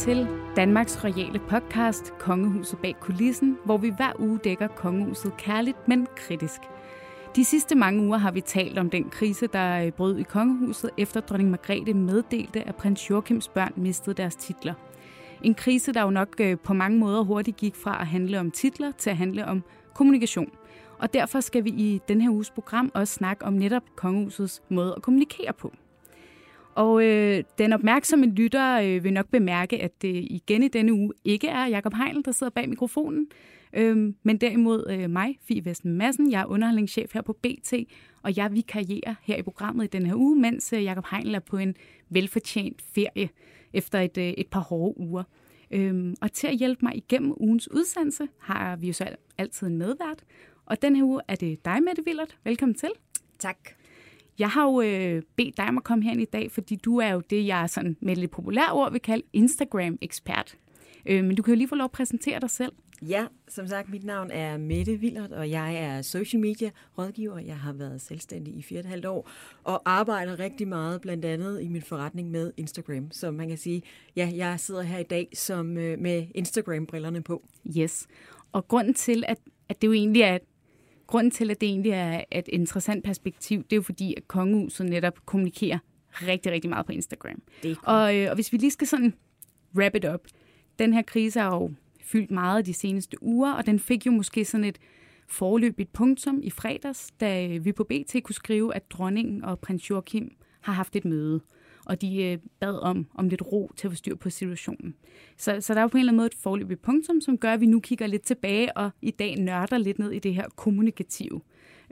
Til Danmarks royale podcast Kongehuset bag kulissen, hvor vi hver uge dækker kongehuset kærligt, men kritisk. De sidste mange uger har vi talt om den krise, der øh, brød i kongehuset, efter dronning Margrethe meddelte, at prins Joachims børn mistede deres titler. En krise, der jo nok øh, på mange måder hurtigt gik fra at handle om titler til at handle om kommunikation. Og derfor skal vi i den her uges program også snakke om netop kongehusets måde at kommunikere på. Og øh, den opmærksomme lytter øh, vil nok bemærke, at det igen i denne uge ikke er Jakob Heinl, der sidder bag mikrofonen, øh, men derimod øh, mig, Fie Vesten Madsen. Jeg er underholdningschef her på BT, og jeg vikarierer her i programmet i den her uge, mens øh, Jakob Heinl er på en velfortjent ferie efter et, øh, et par hårde uger. Øh, og til at hjælpe mig igennem ugens udsendelse har vi jo så altid en medvært, og den her uge er det dig, Mette Willert. Velkommen til. Tak. Jeg har jo øh, bedt dig om at komme herind i dag, fordi du er jo det, jeg sådan med et lidt populært ord vil kalde Instagram-ekspert. Øh, men du kan jo lige få lov at præsentere dig selv. Ja, som sagt, mit navn er Mette Willert, og jeg er social media rådgiver. Jeg har været selvstændig i fire og et halvt år, og arbejder rigtig meget, blandt andet i min forretning med Instagram. Så man kan sige, ja, jeg sidder her i dag som øh, med Instagram-brillerne på. Yes. Og grunden til, at, at det jo egentlig er grunden til, at det egentlig er et interessant perspektiv, det er jo fordi, at kongehuset netop kommunikerer rigtig, rigtig meget på Instagram. Det er cool. og, øh, og hvis vi lige skal sådan wrap it up, den her krise har jo fyldt meget de seneste uger, og den fik jo måske sådan et forløbigt punktum i fredags, da vi på BT kunne skrive, at dronningen og prins Joachim har haft et møde og de øh, bad om, om lidt ro til at få styr på situationen. Så, så der er jo på en eller anden måde et forløbigt punktum, som gør, at vi nu kigger lidt tilbage og i dag nørder lidt ned i det her kommunikative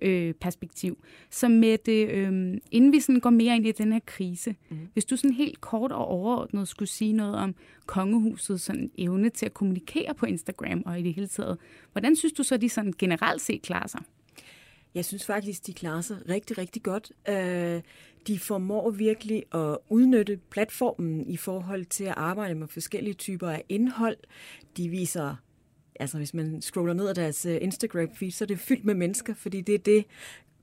øh, perspektiv. Så med det, øh, inden vi sådan går mere ind i den her krise, mm. hvis du sådan helt kort og overordnet skulle sige noget om kongehusets sådan evne til at kommunikere på Instagram og i det hele taget, hvordan synes du så, de sådan generelt set klarer sig? Jeg synes faktisk, de klarer sig rigtig, rigtig godt. Øh, de formår virkelig at udnytte platformen i forhold til at arbejde med forskellige typer af indhold. De viser, altså hvis man scroller ned ad deres øh, Instagram-feed, så er det fyldt med mennesker, fordi det er det,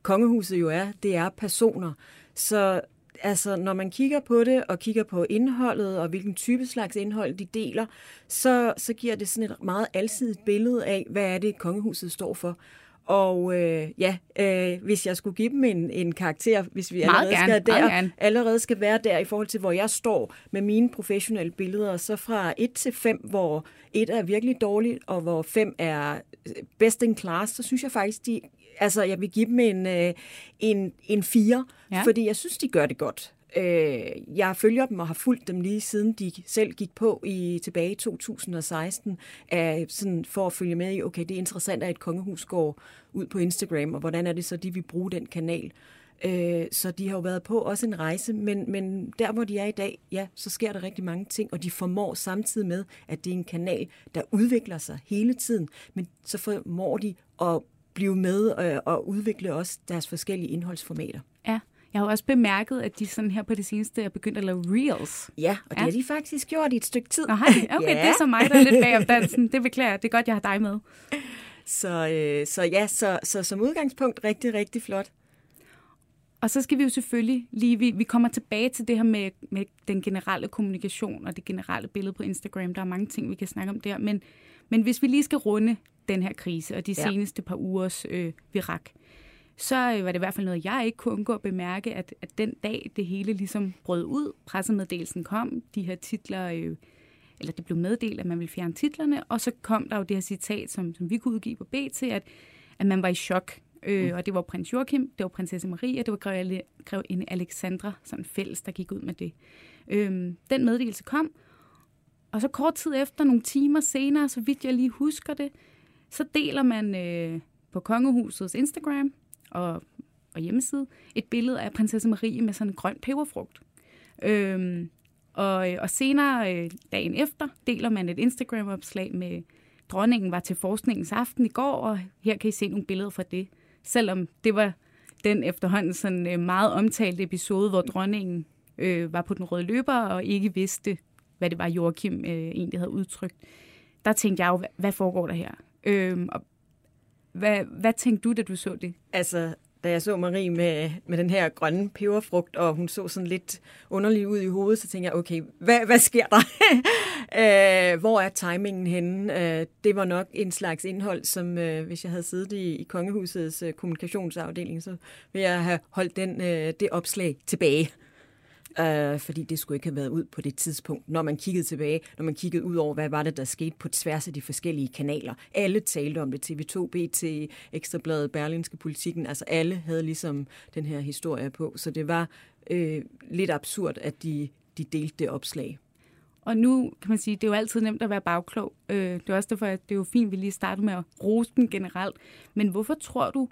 kongehuset jo er. Det er personer. Så altså, når man kigger på det, og kigger på indholdet, og hvilken type slags indhold de deler, så, så giver det sådan et meget alsidigt billede af, hvad er det, kongehuset står for. Og øh, ja, øh, hvis jeg skulle give dem en, en karakter, hvis vi allerede gerne, skal, der, gerne. allerede skal være der i forhold til, hvor jeg står med mine professionelle billeder, så fra 1 til 5, hvor 1 er virkelig dårligt, og hvor 5 er øh, best in class, så synes jeg faktisk, de, altså jeg vil give dem en, øh, en, en 4, Ja. ja. fordi jeg synes, de gør det godt. Øh, jeg følger dem og har fulgt dem lige siden de selv gik på i tilbage i 2016, øh, sådan for at følge med i, okay, det er interessant, at et kongehus går ud på Instagram, og hvordan er det så, de vil bruge den kanal. Øh, så de har jo været på også en rejse, men, men der, hvor de er i dag, ja, så sker der rigtig mange ting, og de formår samtidig med, at det er en kanal, der udvikler sig hele tiden, men så formår de at blive med øh, og udvikle også deres forskellige indholdsformater. Ja, jeg har også bemærket, at de sådan her på det seneste er begyndt at lave reels. Ja, og det Ja. har de faktisk gjort i et stykke tid. Nå, hej. Okay, ja. det er så mig, der er lidt bag om dansen. Det beklager jeg. Det er godt, jeg har dig med. Så, øh, så ja, så, så som udgangspunkt rigtig, rigtig flot. Og så skal vi jo selvfølgelig lige, vi, vi kommer tilbage til det her med, med den generelle kommunikation og det generelle billede på Instagram. Der er mange ting, vi kan snakke om der. Men, men hvis vi lige skal runde den her krise og de Ja. seneste par ugers øh, virak, så øh, var det i hvert fald noget, jeg ikke kunne undgå at bemærke, at, at den dag det hele ligesom brød ud, pressemeddelelsen kom, de her titler, øh, eller det blev meddelt, at man ville fjerne titlerne, og så kom der jo det her citat, som, som vi kunne udgive på BT, at, at man var i chok. Øh, og det var prins Joachim, det var prinsesse Maria, det var grevinde Alexandra, sådan fælles, der gik ud med det. Øh, den meddelelse kom, og så kort tid efter, nogle timer senere, så vidt jeg lige husker det, så deler man øh, på Kongehusets Instagram og og hjemmeside et billede af prinsesse Marie med sådan en grøn peberfrugt. Øhm, og, og senere, øh, dagen efter, deler man et Instagram-opslag med, dronningen var til forskningens aften i går, og her kan I se nogle billeder fra det. Selvom det var den efterhånden sådan øh, meget omtalte episode, hvor dronningen øh, var på den røde løber og ikke vidste, hvad det var, Joachim øh, egentlig havde udtrykt. Der tænkte jeg jo, hvad, hvad foregår der her? Øh, og hvad, hvad tænkte du, da du så det? Altså, da jeg så Marie med, med den her grønne peberfrugt, og hun så sådan lidt underlig ud i hovedet, så tænkte jeg, okay, hvad, hvad sker der? øh, hvor er timingen henne? Øh, det var nok en slags indhold, som øh, hvis jeg havde siddet i, i Kongehusets øh, kommunikationsafdeling, så ville jeg have holdt den, øh, det opslag tilbage øh, fordi det skulle ikke have været ud på det tidspunkt, når man kiggede tilbage, når man kiggede ud over, hvad var det, der skete på tværs af de forskellige kanaler. Alle talte om det, TV2, BT, Ekstrabladet, Berlinske Politikken, altså alle havde ligesom den her historie på, så det var øh, lidt absurd, at de, de delte det opslag. Og nu kan man sige, det er jo altid nemt at være bagklog. Øh, det er også derfor, at det er jo fint, at vi lige starter med at rose den generelt. Men hvorfor tror du,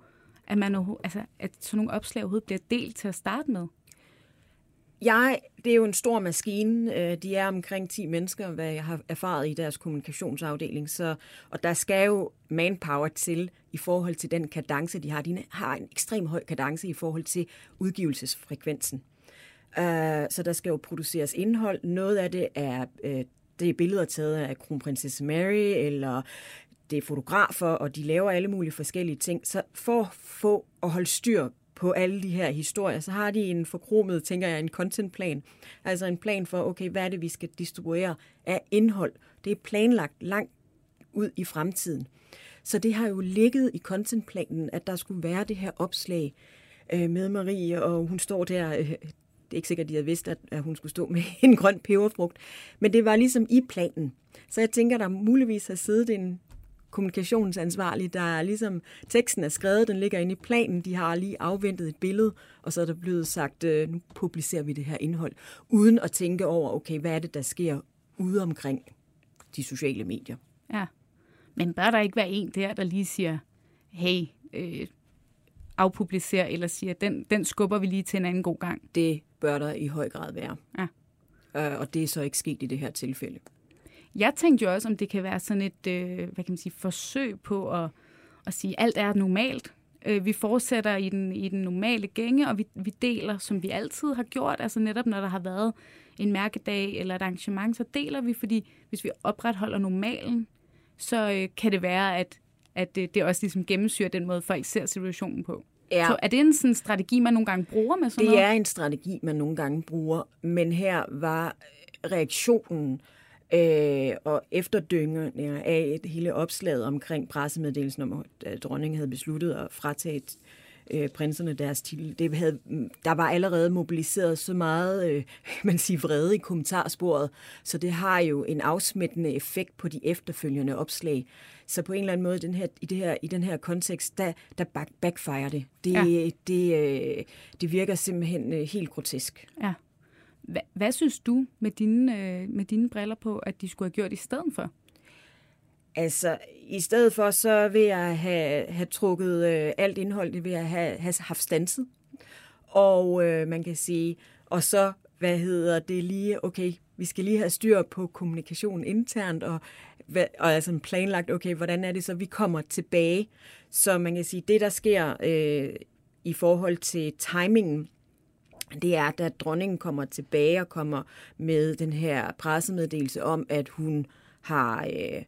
at, man, altså, at sådan nogle opslag overhovedet bliver delt til at starte med? Jeg, det er jo en stor maskine. Øh, de er omkring 10 mennesker, hvad jeg har erfaret i deres kommunikationsafdeling. Så, og der skal jo manpower til i forhold til den kadence, de har. De har en ekstrem høj kadence i forhold til udgivelsesfrekvensen. Øh, så der skal jo produceres indhold. Noget af det er, øh, det er billeder taget af kronprinsesse Mary, eller det er fotografer, og de laver alle mulige forskellige ting. Så for at få at holde styr på alle de her historier, så har de en forkromet, tænker jeg, en contentplan. Altså en plan for, okay, hvad er det, vi skal distribuere af indhold. Det er planlagt langt ud i fremtiden. Så det har jo ligget i contentplanen, at der skulle være det her opslag øh, med Marie, og hun står der, øh, det er ikke sikkert, at de havde vidst, at hun skulle stå med en grøn peberfrugt, men det var ligesom i planen. Så jeg tænker, der muligvis har siddet en kommunikationsansvarlig, der er ligesom, teksten er skrevet, den ligger inde i planen, de har lige afventet et billede, og så er der blevet sagt, øh, nu publicerer vi det her indhold, uden at tænke over, okay, hvad er det, der sker ude omkring de sociale medier. Ja, men bør der ikke være en der, der lige siger, hey, øh, afpublicer, eller siger, den, den skubber vi lige til en anden god gang? Det bør der i høj grad være. Ja. Øh, og det er så ikke sket i det her tilfælde. Jeg tænkte jo også, om det kan være sådan et øh, hvad kan man sige, forsøg på at, at sige, at alt er normalt. Øh, vi fortsætter i den, i den normale gænge, og vi, vi deler, som vi altid har gjort. Altså netop, når der har været en mærkedag eller et arrangement, så deler vi, fordi hvis vi opretholder normalen, så øh, kan det være, at, at det, det også ligesom gennemsyrer den måde, folk ser situationen på. Ja. Så er det en sådan strategi, man nogle gange bruger med sådan det noget? Det er en strategi, man nogle gange bruger, men her var reaktionen øh, og efterdøngerne af et hele opslaget omkring pressemeddelelsen om, at dronningen havde besluttet at fratage øh, prinserne deres titel. Det havde, der var allerede mobiliseret så meget øh, man siger, vrede i kommentarsporet, så det har jo en afsmittende effekt på de efterfølgende opslag. Så på en eller anden måde den her, i, det her, i den her kontekst, der, der back, backfire det. Det, ja. det, øh, det virker simpelthen øh, helt grotesk. Ja. Hvad, hvad synes du med dine, øh, med dine briller på, at de skulle have gjort i stedet for? Altså, i stedet for, så vil jeg have, have trukket øh, alt indhold, det vil jeg have, have haft stanset. Og øh, man kan sige, og så, hvad hedder det lige, okay, vi skal lige have styr på kommunikationen internt, og, og altså planlagt, okay, hvordan er det så, vi kommer tilbage. Så man kan sige, det der sker øh, i forhold til timingen, det er, da dronningen kommer tilbage og kommer med den her pressemeddelelse om, at hun har, øh,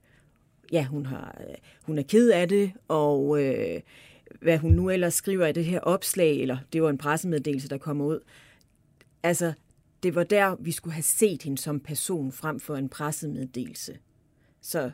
ja, hun har, øh, hun er ked af det, og øh, hvad hun nu ellers skriver i det her opslag, eller det var en pressemeddelelse, der kommer ud. Altså, det var der, vi skulle have set hende som person frem for en pressemeddelelse. Så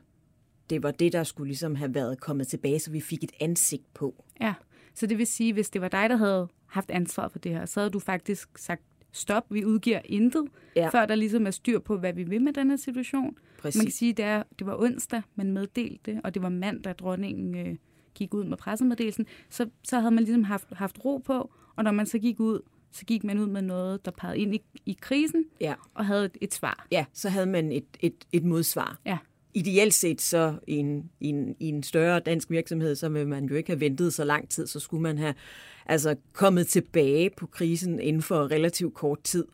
det var det, der skulle ligesom have været kommet tilbage, så vi fik et ansigt på. Ja, så det vil sige, hvis det var dig, der havde haft ansvar for det her, så havde du faktisk sagt, stop, vi udgiver intet, ja. før der ligesom er styr på, hvad vi vil med den her situation. Præcis. Man kan sige, det, er, det var onsdag, man meddelte det, og det var mandag, dronningen øh, gik ud med pressemeddelelsen. Så, så havde man ligesom haft, haft ro på, og når man så gik ud, så gik man ud med noget, der pegede ind i, i krisen, ja. og havde et, et svar. Ja, så havde man et, et, et modsvar. Ja. Ideelt set så i en, i, en, i en større dansk virksomhed, så vil man jo ikke have ventet så lang tid, så skulle man have altså, kommet tilbage på krisen inden for relativt kort tid.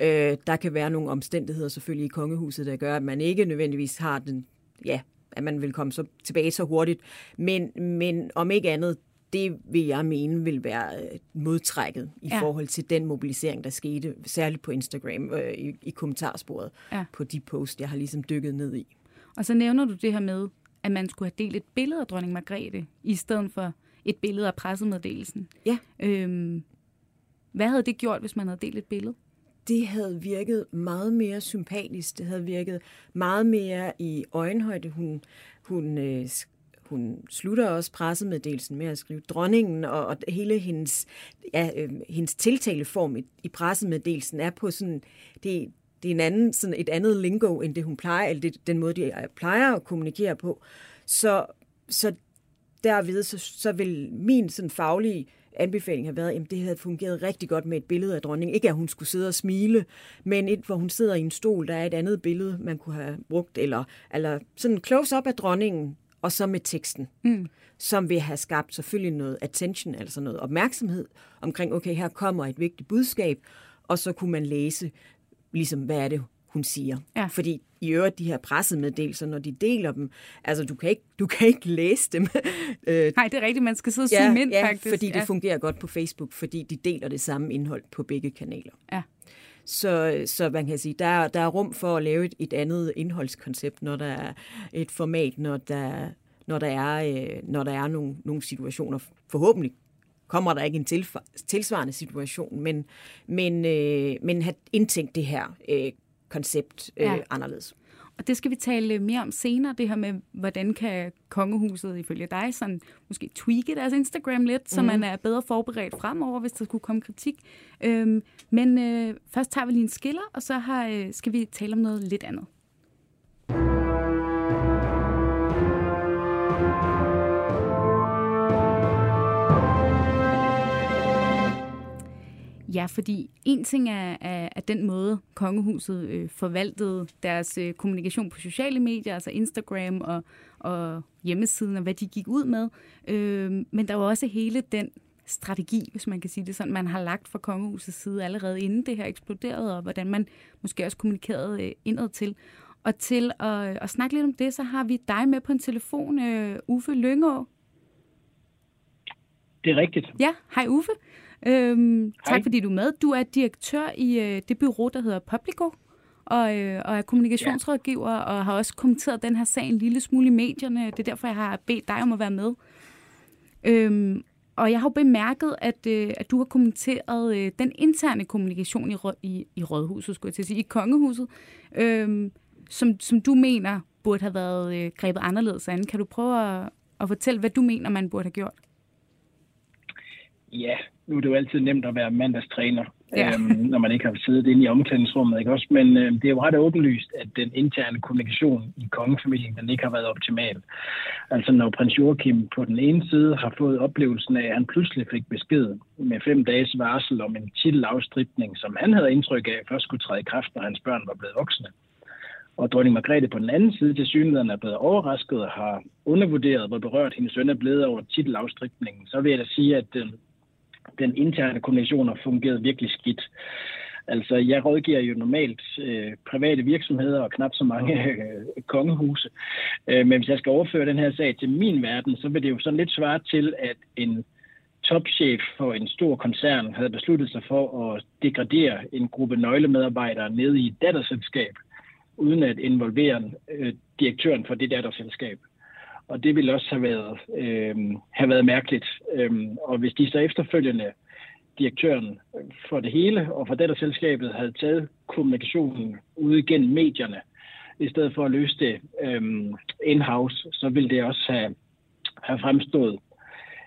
Øh, der kan være nogle omstændigheder selvfølgelig i kongehuset, der gør, at man ikke nødvendigvis har den, ja, at man vil komme så tilbage så hurtigt. Men, men om ikke andet, det vil jeg mene vil være øh, modtrækket i ja. forhold til den mobilisering, der skete, særligt på Instagram øh, i, i kommentarsporet ja. på de posts, jeg har ligesom dykket ned i. Og så nævner du det her med, at man skulle have delt et billede af dronning Margrethe, i stedet for et billede af pressemeddelelsen. Ja. Øhm, hvad havde det gjort, hvis man havde delt et billede? Det havde virket meget mere sympatisk. Det havde virket meget mere i øjenhøjde. Hun, hun, øh, hun slutter også pressemeddelelsen med at skrive dronningen, og, og hele hendes, ja, øh, hendes tiltaleform i, i pressemeddelelsen er på sådan, det, det er en anden, sådan et andet lingo, end det hun plejer, eller det, den måde, de plejer at kommunikere på. Så, så derved, så, så vil min sådan faglige anbefaling have været, at det havde fungeret rigtig godt med et billede af dronningen. Ikke at hun skulle sidde og smile, men et, hvor hun sidder i en stol, der er et andet billede, man kunne have brugt, eller, eller sådan close-up af dronningen, og så med teksten, mm. som vil have skabt selvfølgelig noget attention, altså noget opmærksomhed omkring, okay, her kommer et vigtigt budskab, og så kunne man læse, ligesom, hvad er det, hun siger. Ja. Fordi i øvrigt, de her pressemeddelelser, når de deler dem, altså du kan ikke, du kan ikke læse dem. Øh, Nej, det er rigtigt, man skal sidde og ja, zoome ind ja, faktisk. fordi ja. det fungerer godt på Facebook, fordi de deler det samme indhold på begge kanaler. Ja. Så, så man kan sige, der, der er rum for at lave et, et andet indholdskoncept, når der er et format, når der, når der er, øh, når der er nogle, nogle situationer, forhåbentlig kommer der ikke en tilsvarende situation, men, men, øh, men have indtænkt det her øh, koncept øh, ja. anderledes. Og det skal vi tale mere om senere, det her med, hvordan kan kongehuset ifølge dig sådan, måske tweake deres Instagram lidt, så mm. man er bedre forberedt fremover, hvis der skulle komme kritik. Øhm, men øh, først tager vi lige en skiller, og så har, øh, skal vi tale om noget lidt andet. Ja, fordi en ting er, er, er den måde, kongehuset øh, forvaltede deres øh, kommunikation på sociale medier, altså Instagram og, og hjemmesiden, og hvad de gik ud med. Øh, men der var også hele den strategi, hvis man kan sige det sådan, man har lagt fra kongehusets side allerede inden det her eksploderede, og hvordan man måske også kommunikerede øh, indad til. Og til at, at snakke lidt om det, så har vi dig med på en telefon, øh, Uffe Lyngå. Det er rigtigt. Ja, hej Uffe. Øhm, tak fordi du er med. Du er direktør i øh, det bureau, der hedder Publico, og, øh, og er kommunikationsrådgiver, ja. og har også kommenteret den her sag en lille smule i medierne. Det er derfor, jeg har bedt dig om at være med. Øhm, og jeg har jo bemærket, at, øh, at du har kommenteret øh, den interne kommunikation i, i, i rådhuset, skulle jeg til at sige, i kongehuset, øh, som, som du mener burde have været øh, grebet anderledes an. Kan du prøve at, at fortælle, hvad du mener, man burde have gjort? Ja, nu er det jo altid nemt at være mandagstræner, ja. øhm, når man ikke har siddet inde i omklædningsrummet. Ikke også? Men øh, det er jo ret åbenlyst, at den interne kommunikation i kongefamilien den ikke har været optimal. Altså når prins Joachim på den ene side har fået oplevelsen af, at han pludselig fik besked med fem dages varsel om en titelafstribning, som han havde indtryk af først skulle træde i kraft, når hans børn var blevet voksne. Og dronning Margrethe på den anden side til synligheden er blevet overrasket og har undervurderet, hvor berørt hendes søn er blevet over titelafstribningen. Så vil jeg da sige, at øh, den interne kommunikation har fungeret virkelig skidt. Altså, jeg rådgiver jo normalt øh, private virksomheder og knap så mange øh, kongehuse. Øh, men hvis jeg skal overføre den her sag til min verden, så vil det jo sådan lidt svare til, at en topchef for en stor koncern havde besluttet sig for at degradere en gruppe nøglemedarbejdere ned i et datterselskab, uden at involvere øh, direktøren for det datterselskab. Og det ville også have været, øh, have været mærkeligt. Øh, og hvis de så efterfølgende, direktøren for det hele og for det selskabet, havde taget kommunikationen ude gennem medierne, i stedet for at løse det øh, in-house, så ville det også have, have fremstået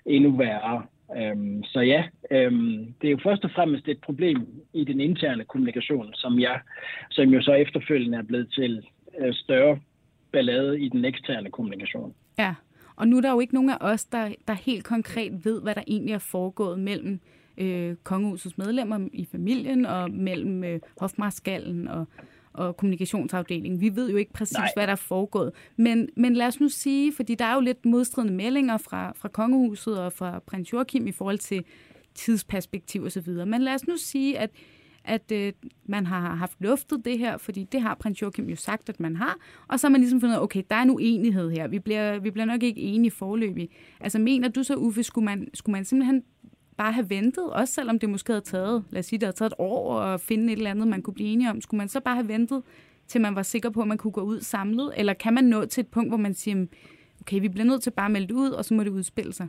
endnu værre. Øhm, så ja, øhm, det er jo først og fremmest et problem i den interne kommunikation, som jeg, som jo så efterfølgende er blevet til øh, større ballade i den eksterne kommunikation. Ja, og nu er der jo ikke nogen af os, der, der helt konkret ved, hvad der egentlig er foregået mellem øh, kongehusets medlemmer i familien og mellem øh, hofmarskallen og, og kommunikationsafdelingen. Vi ved jo ikke præcis, Nej. hvad der er foregået. Men, men lad os nu sige, fordi der er jo lidt modstridende meldinger fra, fra kongehuset og fra prins Joachim i forhold til tidsperspektiv osv. Men lad os nu sige, at at øh, man har haft luftet det her, fordi det har prins Joachim jo sagt, at man har, og så har man ligesom fundet ud af, okay, der er en uenighed her, vi bliver, vi bliver nok ikke enige forløbig. Altså mener du så, Uffe, skulle man, skulle man simpelthen bare have ventet, også selvom det måske havde taget, lad os sige, det havde taget et år at finde et eller andet, man kunne blive enige om, skulle man så bare have ventet, til man var sikker på, at man kunne gå ud samlet, eller kan man nå til et punkt, hvor man siger, hmm, okay, vi bliver nødt til bare at melde ud, og så må det udspille sig?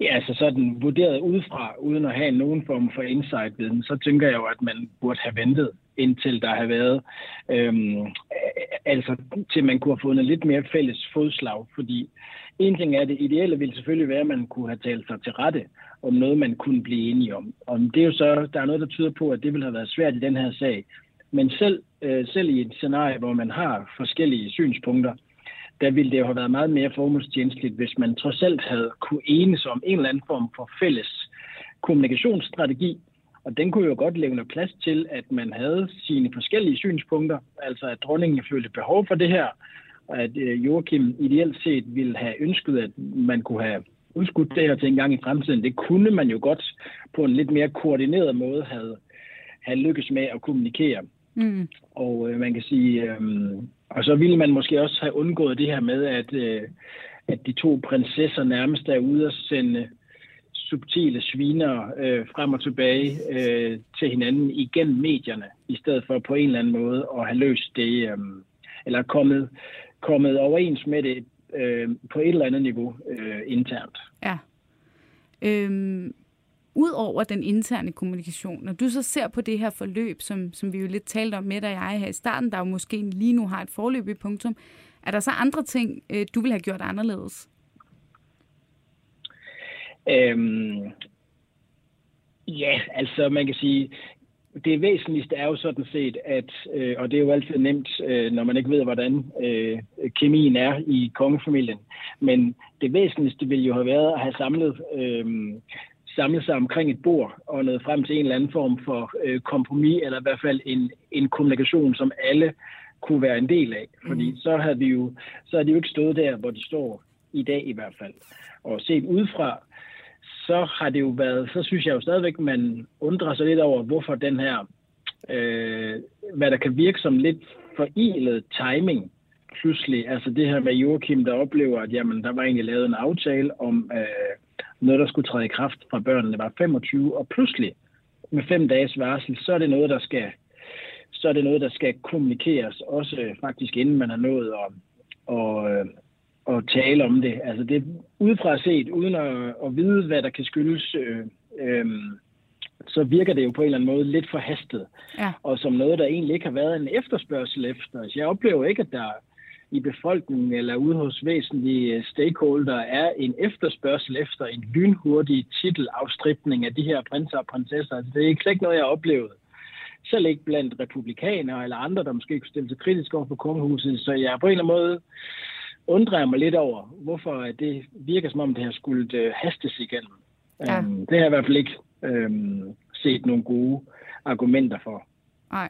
Ja, altså sådan vurderet udefra, uden at have nogen form for insight-viden, så tænker jeg jo, at man burde have ventet, indtil der har været, øhm, altså til man kunne have fundet lidt mere fælles fodslag, fordi en ting er, det ideelle ville selvfølgelig være, at man kunne have talt sig til rette om noget, man kunne blive enige om. Og det er jo så, der er noget, der tyder på, at det ville have været svært i den her sag. Men selv, øh, selv i et scenarie, hvor man har forskellige synspunkter, der ville det jo have været meget mere formålstjenestligt, hvis man trods alt havde kunne enes om en eller anden form for fælles kommunikationsstrategi. Og den kunne jo godt levne plads til, at man havde sine forskellige synspunkter, altså at dronningen følte behov for det her, og at øh, Joachim ideelt set ville have ønsket, at man kunne have udskudt det her til en gang i fremtiden. Det kunne man jo godt på en lidt mere koordineret måde have, have lykkes med at kommunikere. Mm. Og øh, man kan sige, øh, og så ville man måske også have undgået det her med, at, øh, at de to prinsesser nærmest er ude at sende subtile sviner øh, frem og tilbage øh, til hinanden igennem medierne, i stedet for på en eller anden måde at have løst det, øh, eller kommet, kommet overens med det øh, på et eller andet niveau øh, internt. Ja. Øhm, Udover den interne kommunikation, når du så ser på det her forløb, som, som vi jo lidt talte om med dig og jeg her i starten, der jo måske lige nu har et forløb i punktum, er der så andre ting, øh, du vil have gjort anderledes? Øhm, ja, altså man kan sige, det væsentligste er jo sådan set, at, øh, og det er jo altid nemt, øh, når man ikke ved, hvordan øh, kemien er i kongefamilien, men det væsentligste ville jo have været at have samlet øh, samle sig omkring et bord og nå frem til en eller anden form for øh, kompromis, eller i hvert fald en, en kommunikation, som alle kunne være en del af. Fordi mm. så havde vi jo, så havde de jo ikke stået der, hvor de står i dag i hvert fald. Og set udefra, så har det jo været, så synes jeg jo stadigvæk, man undrer sig lidt over, hvorfor den her, øh, hvad der kan virke som lidt forilet timing, pludselig, altså det her med Joachim, der oplever, at jamen, der var egentlig lavet en aftale om, øh, noget, der skulle træde i kraft fra børnene var 25, og pludselig med fem dages varsel, så er det noget, der skal så er det noget, der skal kommunikeres, også faktisk inden man har nået at, at, at, at tale om det. Altså det udefra set, uden at, at vide, hvad der kan skyldes, øh, øh, så virker det jo på en eller anden måde lidt forhastet. Ja. Og som noget, der egentlig ikke har været en efterspørgsel efter. Så jeg oplever ikke, at der i befolkningen eller ude hos væsentlige stakeholder er en efterspørgsel efter en lynhurtig titelafstripning af de her prinser og prinsesser. Altså, det er ikke noget, jeg har oplevet. Selv ikke blandt republikanere eller andre, der måske kunne stille sig kritisk over for kongehuset. Så jeg på en eller anden måde undrer mig lidt over, hvorfor det virker som om, det har skulle øh, hastes igennem. Ja. Um, det har jeg i hvert fald ikke um, set nogle gode argumenter for. Nej.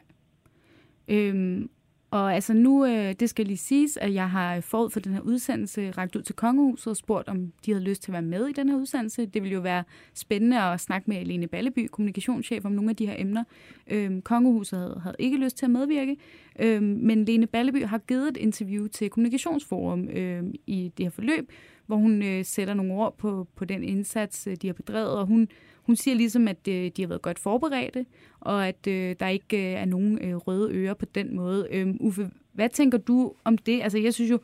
Øhm, og altså nu, øh, det skal lige siges, at jeg har forud for den her udsendelse rækket ud til Kongehuset og spurgt, om de havde lyst til at være med i den her udsendelse. Det ville jo være spændende at snakke med Alene Balleby, kommunikationschef, om nogle af de her emner. Øhm, Kongehuset havde, havde ikke lyst til at medvirke, øhm, men Lene Balleby har givet et interview til Kommunikationsforum øhm, i det her forløb, hvor hun øh, sætter nogle ord på, på den indsats, øh, de har bedrevet, og hun hun siger ligesom, at øh, de har været godt forberedte, og at øh, der ikke øh, er nogen øh, røde ører på den måde. Øh, Uffe, hvad tænker du om det? Altså, jeg synes jo,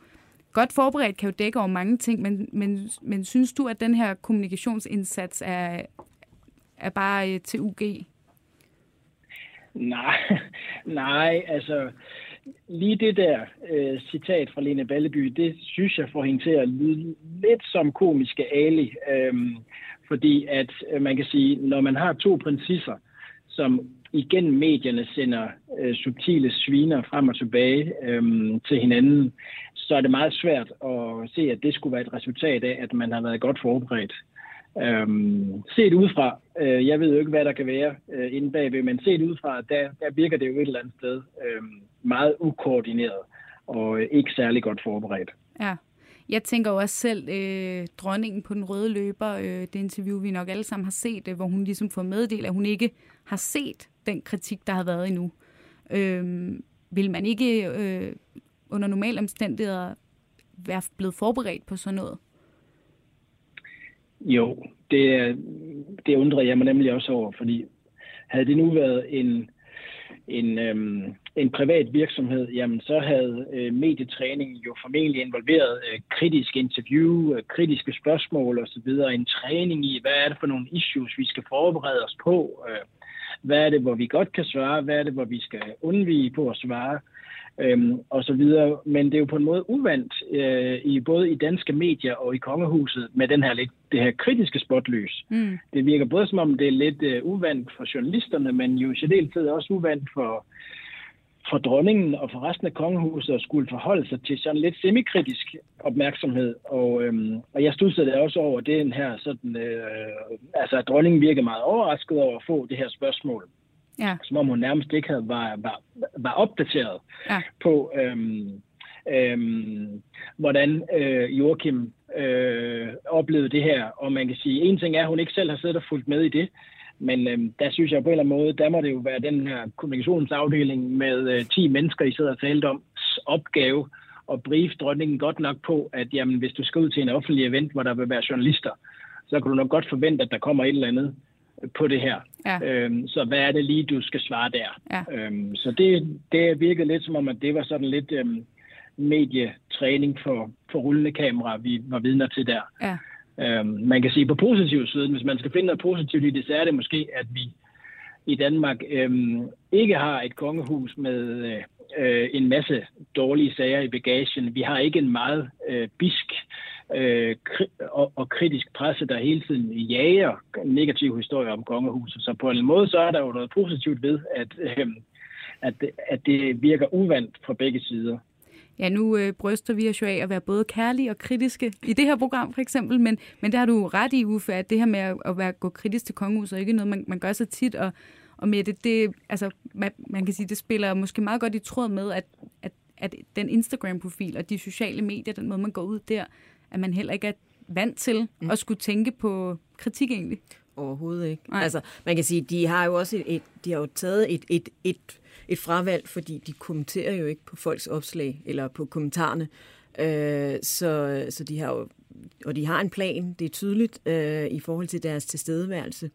godt forberedt kan jo dække over mange ting, men, men, men synes du, at den her kommunikationsindsats er, er bare øh, til UG? Nej, nej, altså lige det der øh, citat fra Lene Balleby, det synes jeg får hende til at lyde lidt som komiske Ali. Øhm, fordi at øh, man kan sige, når man har to prinsesser, som igen medierne sender øh, subtile sviner frem og tilbage øh, til hinanden, så er det meget svært at se, at det skulle være et resultat af, at man har været godt forberedt. Øhm, set udefra, øh, jeg ved jo ikke, hvad der kan være øh, inde bagved, men set udefra, der, der virker det jo et eller andet sted øh, meget ukoordineret og øh, ikke særlig godt forberedt. Ja. Jeg tænker jo også selv, øh, dronningen på den røde løber, øh, det interview, vi nok alle sammen har set, øh, hvor hun ligesom får meddelt, at hun ikke har set den kritik, der har været endnu. Øh, vil man ikke øh, under normale omstændigheder være blevet forberedt på sådan noget? Jo, det, det undrede jeg mig nemlig også over, fordi havde det nu været en, en, øhm, en privat virksomhed, jamen så havde øh, medietræning jo formentlig involveret øh, kritisk interview, øh, kritiske spørgsmål osv., en træning i, hvad er det for nogle issues, vi skal forberede os på, øh, hvad er det, hvor vi godt kan svare, hvad er det, hvor vi skal undvige på at svare øhm, og så videre. Men det er jo på en måde uvandt øh, i både i danske medier og i kongehuset med den her lidt det her kritiske spotlys. Mm. Det virker både som om det er lidt øh, uvandt for journalisterne, men jo i særdeleshed også uvandt for for dronningen og for resten af kongehuset at skulle forholde sig til sådan lidt semikritisk opmærksomhed. Og, øhm, og jeg studsede også over den her sådan, øh, altså at dronningen virkede meget overrasket over at få det her spørgsmål. Ja. Som om hun nærmest ikke havde var, var, var opdateret ja. på, øhm, øhm, hvordan øh, Joachim øh, oplevede det her. Og man kan sige, en ting er, at hun ikke selv har siddet og fulgt med i det, men øhm, der synes jeg på en eller anden måde, der må det jo være den her kommunikationsafdeling med øh, 10 mennesker, I sidder og talt om, opgave at brief dronningen godt nok på, at jamen, hvis du skal ud til en offentlig event, hvor der vil være journalister, så kan du nok godt forvente, at der kommer et eller andet på det her. Ja. Øhm, så hvad er det lige, du skal svare der? Ja. Øhm, så det, det virkede lidt som om, at det var sådan lidt øhm, medietræning for, for rullende kamera, vi var vidner til der. Ja. Øhm, man kan sige på positiv side, hvis man skal finde noget positivt i det, så er det måske, at vi i Danmark øhm, ikke har et kongehus med øh, en masse dårlige sager i bagagen. Vi har ikke en meget øh, bisk øh, og, og kritisk presse, der hele tiden jager negative historier om kongehuset. Så på en måde så er der jo noget positivt ved, at, øh, at, at det virker uvandt fra begge sider. Ja, nu øh, bryster vi os jo af at være både kærlige og kritiske i det her program for eksempel, men, men der har du ret i, Uffe, at det her med at, være, gå kritisk til kongehuset er ikke noget, man, man gør så tit, og, og med det, det altså, man, man kan sige, det spiller måske meget godt i tråd med, at, at, at den Instagram-profil og de sociale medier, den måde, man går ud der, at man heller ikke er vant til mm. at skulle tænke på kritik egentlig. Overhovedet ikke. Nej. Altså, man kan sige, de har jo også et, et de har jo taget et, et, et, et fravalg, fordi de kommenterer jo ikke på folks opslag eller på kommentarerne. Øh, så, så de har jo, og de har en plan, det er tydeligt, øh, i forhold til deres tilstedeværelse.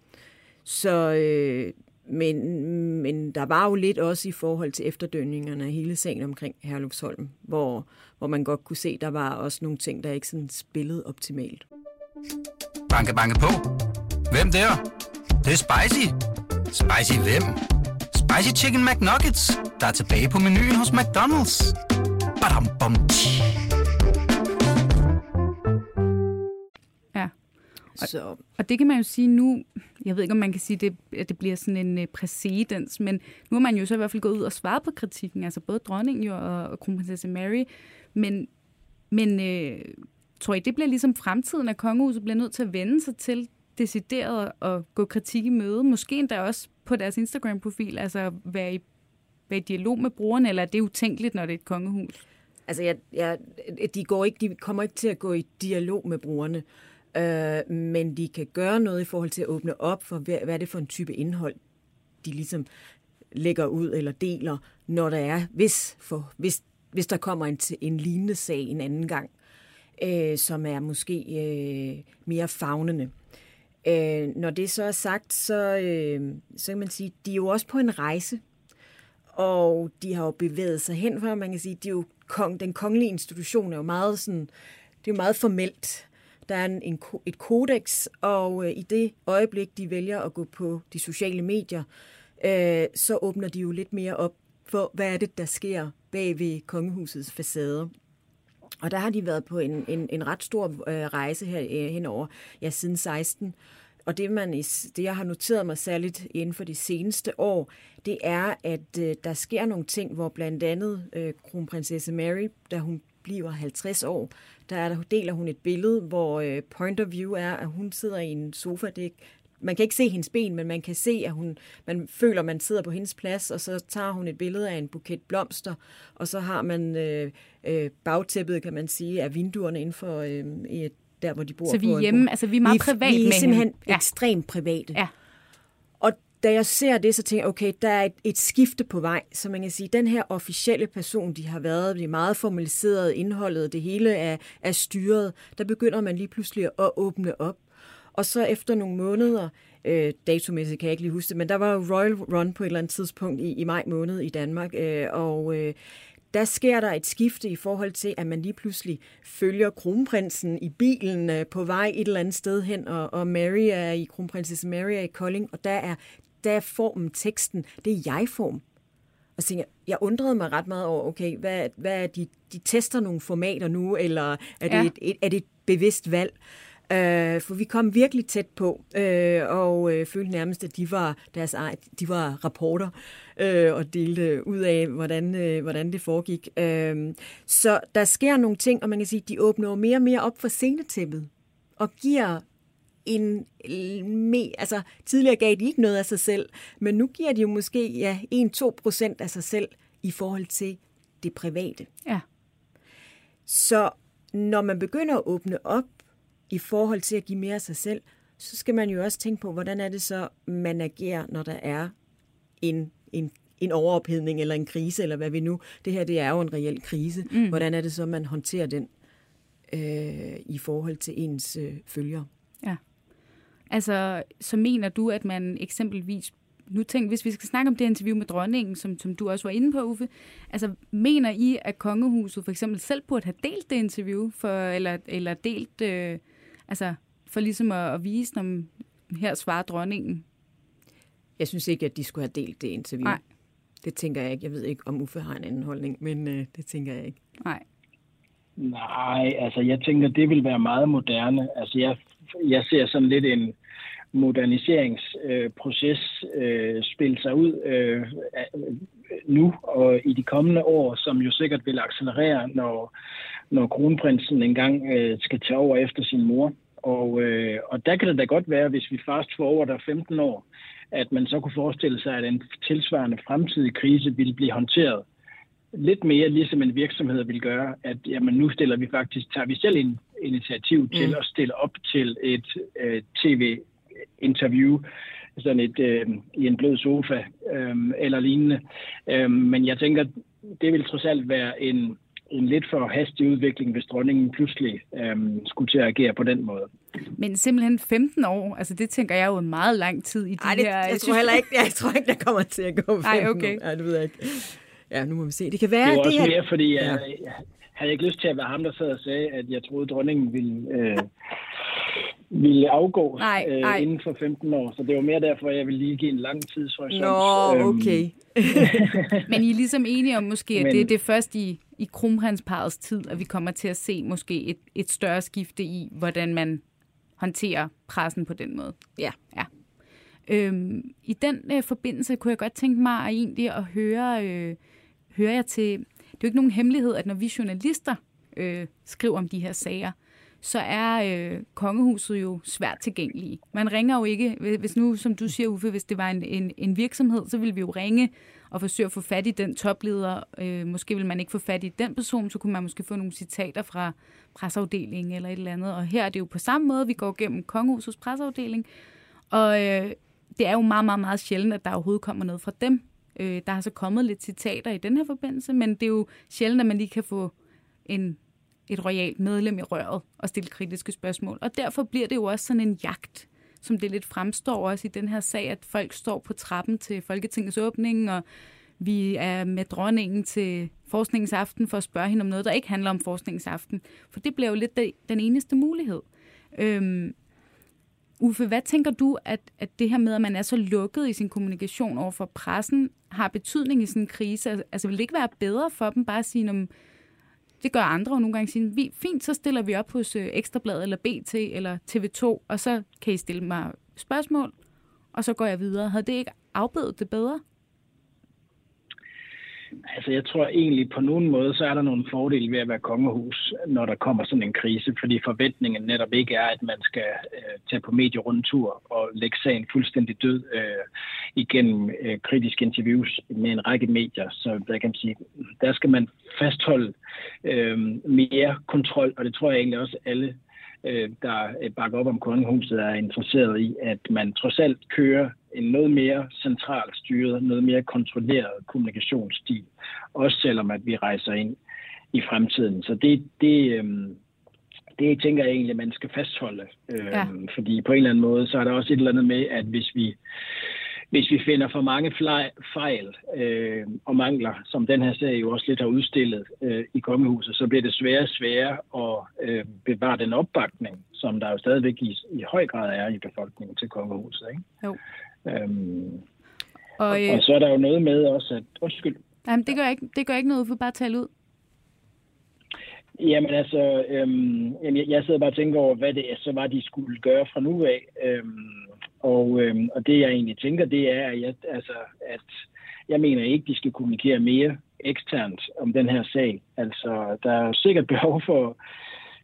Så, øh, men, men der var jo lidt også i forhold til efterdønningerne af hele sagen omkring Herlufsholm, hvor, hvor man godt kunne se, der var også nogle ting, der ikke sådan spillede optimalt. Banke, banke på. Hvem der? Det, det er spicy. Spicy hvem? Spicy Chicken McNuggets, der er tilbage på menuen hos McDonald's. Badum, bom, Og, så. og det kan man jo sige nu, jeg ved ikke, om man kan sige, det, at det bliver sådan en uh, præcedens, men nu har man jo så i hvert fald gået ud og svaret på kritikken, altså både dronningen jo og, og kronprinsesse Mary, men, men uh, tror I, det bliver ligesom fremtiden, at kongehuset bliver nødt til at vende sig til decideret at gå kritik i møde, måske endda også på deres Instagram-profil, altså være i, være i dialog med brugerne, eller er det utænkeligt, når det er et kongehus? Altså, jeg, jeg, de, går ikke, de kommer ikke til at gå i dialog med brugerne. Øh, men de kan gøre noget i forhold til at åbne op for, hvad, hvad er det for en type indhold, de ligesom lægger ud eller deler, når der er, hvis, for, hvis, hvis der kommer en, en lignende sag en anden gang, øh, som er måske øh, mere fagnende. Øh, når det så er sagt, så, øh, så kan man sige, de er jo også på en rejse, og de har jo bevæget sig hen for, man kan sige, de er jo kong, den kongelige institution er jo meget sådan, det er jo meget formelt. Der er en, en, et kodex, og øh, i det øjeblik, de vælger at gå på de sociale medier, øh, så åbner de jo lidt mere op for, hvad er det, der sker bag ved kongehusets facade. Og der har de været på en, en, en ret stor øh, rejse her øh, henover, ja, siden 16. Og det, man, det, jeg har noteret mig særligt inden for de seneste år, det er, at øh, der sker nogle ting, hvor blandt andet øh, kronprinsesse Mary, da hun bliver 50 år, der, er, der deler hun et billede, hvor øh, point of view er, at hun sidder i en sofa. Det, man kan ikke se hendes ben, men man kan se, at hun, man føler, at man sidder på hendes plads, og så tager hun et billede af en buket blomster, og så har man øh, øh, bagtæppet, kan man sige, af vinduerne inden for øh, et, der, hvor de bor. Så vi er hjemme, altså vi er meget privat med Vi er simpelthen ja. ekstremt private. Ja. Og da jeg ser det, så tænker jeg, okay, der er et, et skifte på vej. Så man kan sige, den her officielle person, de har været, det er meget formaliseret indholdet, det hele er, er styret, der begynder man lige pludselig at åbne op. Og så efter nogle måneder, øh, datomæssigt kan jeg ikke lige huske det, men der var Royal Run på et eller andet tidspunkt i, i maj måned i Danmark, øh, og øh, der sker der et skifte i forhold til, at man lige pludselig følger kronprinsen i bilen øh, på vej et eller andet sted hen, og, og Mary er i, kronprinsesse Mary er i Kolding, og der er, der er formen, teksten, det er jeg-form. Og så jeg, jeg undrede mig ret meget over, okay, hvad, hvad er de, de tester nogle formater nu, eller er det, ja. et, et, er det et bevidst valg? Øh, for vi kom virkelig tæt på, øh, og øh, følte nærmest, at de var deres de var rapporter øh, og delte ud af, hvordan, øh, hvordan det foregik. Øh, så der sker nogle ting, og man kan sige, de åbner mere og mere op for scenetæppet og giver en me, altså tidligere gav de ikke noget af sig selv, men nu giver de jo måske ja, 1-2 procent af sig selv i forhold til det private. Ja. Så når man begynder at åbne op i forhold til at give mere af sig selv, så skal man jo også tænke på, hvordan er det så, man agerer, når der er en, en, en overophedning eller en krise, eller hvad vi nu. Det her, det er jo en reel krise. Mm. Hvordan er det så, man håndterer den øh, i forhold til ens øh, følgere? Ja. Altså, så mener du, at man eksempelvis nu tænk, hvis vi skal snakke om det interview med dronningen, som, som du også var inde på, Uffe, altså mener I, at kongehuset for eksempel selv burde have delt det interview, for, eller, eller delt, øh, altså for ligesom at, at vise, om her svarer dronningen? Jeg synes ikke, at de skulle have delt det interview. Nej. Det tænker jeg ikke. Jeg ved ikke, om Uffe har en anden holdning, men øh, det tænker jeg ikke. Nej. Nej, altså jeg tænker, det vil være meget moderne. Altså jeg, jeg ser sådan lidt en moderniseringsproces øh, spille sig ud øh, nu og i de kommende år, som jo sikkert vil accelerere, når, når kronprinsen engang øh, skal tage over efter sin mor. Og, øh, og der kan det da godt være, hvis vi fast over der 15 år, at man så kunne forestille sig, at en tilsvarende fremtidig krise ville blive håndteret lidt mere ligesom en virksomhed vil gøre, at jamen, nu stiller vi faktisk, tager vi selv en initiativ til mm. at stille op til et øh, tv-interview, sådan et øh, i en blød sofa øh, eller lignende. Øh, men jeg tænker, det vil trods alt være en, en lidt for hastig udvikling, hvis dronningen pludselig øh, skulle til at agere på den måde. Men simpelthen 15 år, altså det tænker jeg jo en meget lang tid i de Ej, det, her... Jeg tror heller ikke, jeg tror ikke, der kommer til at gå 15 Ej, okay. år. Ej, det ved jeg ikke. Ja, nu må vi se. Det kan være, det det også her... mere, fordi ja. jeg, jeg havde ikke lyst til at være ham, der sad og sagde, at jeg troede, dronningen ville, øh, ville afgå Nej, øh, nej. inden for 15 år. Så det var mere derfor, jeg ville lige give en lang tidshorisont. Nå, Øhm, okay. Men I er ligesom enige om måske, at Men- det, det er først i, i kronprinsparets tid, at vi kommer til at se måske et, et større skifte i, hvordan man håndterer pressen på den måde. Ja. ja. Øhm, I den øh, forbindelse kunne jeg godt tænke mig at egentlig at høre, øh, høre jer til, det er jo ikke nogen hemmelighed, at når vi journalister øh, skriver om de her sager, så er øh, kongehuset jo svært tilgængelige. Man ringer jo ikke, hvis nu, som du siger, Uffe, hvis det var en, en, en virksomhed, så ville vi jo ringe og forsøge at få fat i den topleder. Øh, måske vil man ikke få fat i den person, så kunne man måske få nogle citater fra presseafdelingen eller et eller andet. Og her er det jo på samme måde, vi går gennem kongehusets presseafdeling. Og øh, det er jo meget, meget, meget sjældent, at der overhovedet kommer noget fra dem. Øh, der har så kommet lidt citater i den her forbindelse, men det er jo sjældent, at man lige kan få en, et royalt medlem i røret og stille kritiske spørgsmål. Og derfor bliver det jo også sådan en jagt, som det lidt fremstår også i den her sag, at folk står på trappen til Folketingets åbning, og vi er med dronningen til forskningsaften for at spørge hende om noget, der ikke handler om forskningsaften. For det bliver jo lidt den eneste mulighed. Øhm, Uffe, hvad tænker du, at, at det her med, at man er så lukket i sin kommunikation over for pressen, har betydning i sådan en krise? Altså vil det ikke være bedre for dem bare at sige, om det gør andre jo nogle gange sige, vi, fint, så stiller vi op hos øh, Ekstrabladet eller BT eller TV2, og så kan I stille mig spørgsmål, og så går jeg videre. Havde det ikke afbødet det bedre? Altså jeg tror egentlig på nogen måde, så er der nogle fordele ved at være kongehus, når der kommer sådan en krise, fordi forventningen netop ikke er, at man skal øh, tage på medierundtur og lægge sagen fuldstændig død øh, igennem øh, kritiske interviews med en række medier. Så der kan man sige, der skal man fastholde øh, mere kontrol, og det tror jeg egentlig også alle øh, der bakker op om kongehuset, er interesseret i, at man trods alt kører en noget mere centralt styret, noget mere kontrolleret kommunikationsstil, også selvom at vi rejser ind i fremtiden. Så det, det, øhm, det tænker jeg egentlig, man skal fastholde. Øhm, ja. Fordi på en eller anden måde, så er der også et eller andet med, at hvis vi hvis vi finder for mange fejl øh, og mangler, som den her serie jo også lidt har udstillet øh, i kongehuset, så bliver det sværere og sværere at øh, bevare den opbakning, som der jo stadigvæk i, i høj grad er i befolkningen til kongehuset. Ikke? Jo. Øhm, og, øh, og, og så er der jo noget med også, at... Undskyld. Jamen, det gør ikke, det gør ikke noget, for bare at tale ud. Jamen altså, øhm, jeg, jeg sidder bare og tænker over, hvad det er, så var, de skulle gøre fra nu af. Øhm, og, øhm, og det jeg egentlig tænker, det er, at jeg, altså, at jeg mener ikke, de skal kommunikere mere eksternt om den her sag. Altså, der er sikkert behov for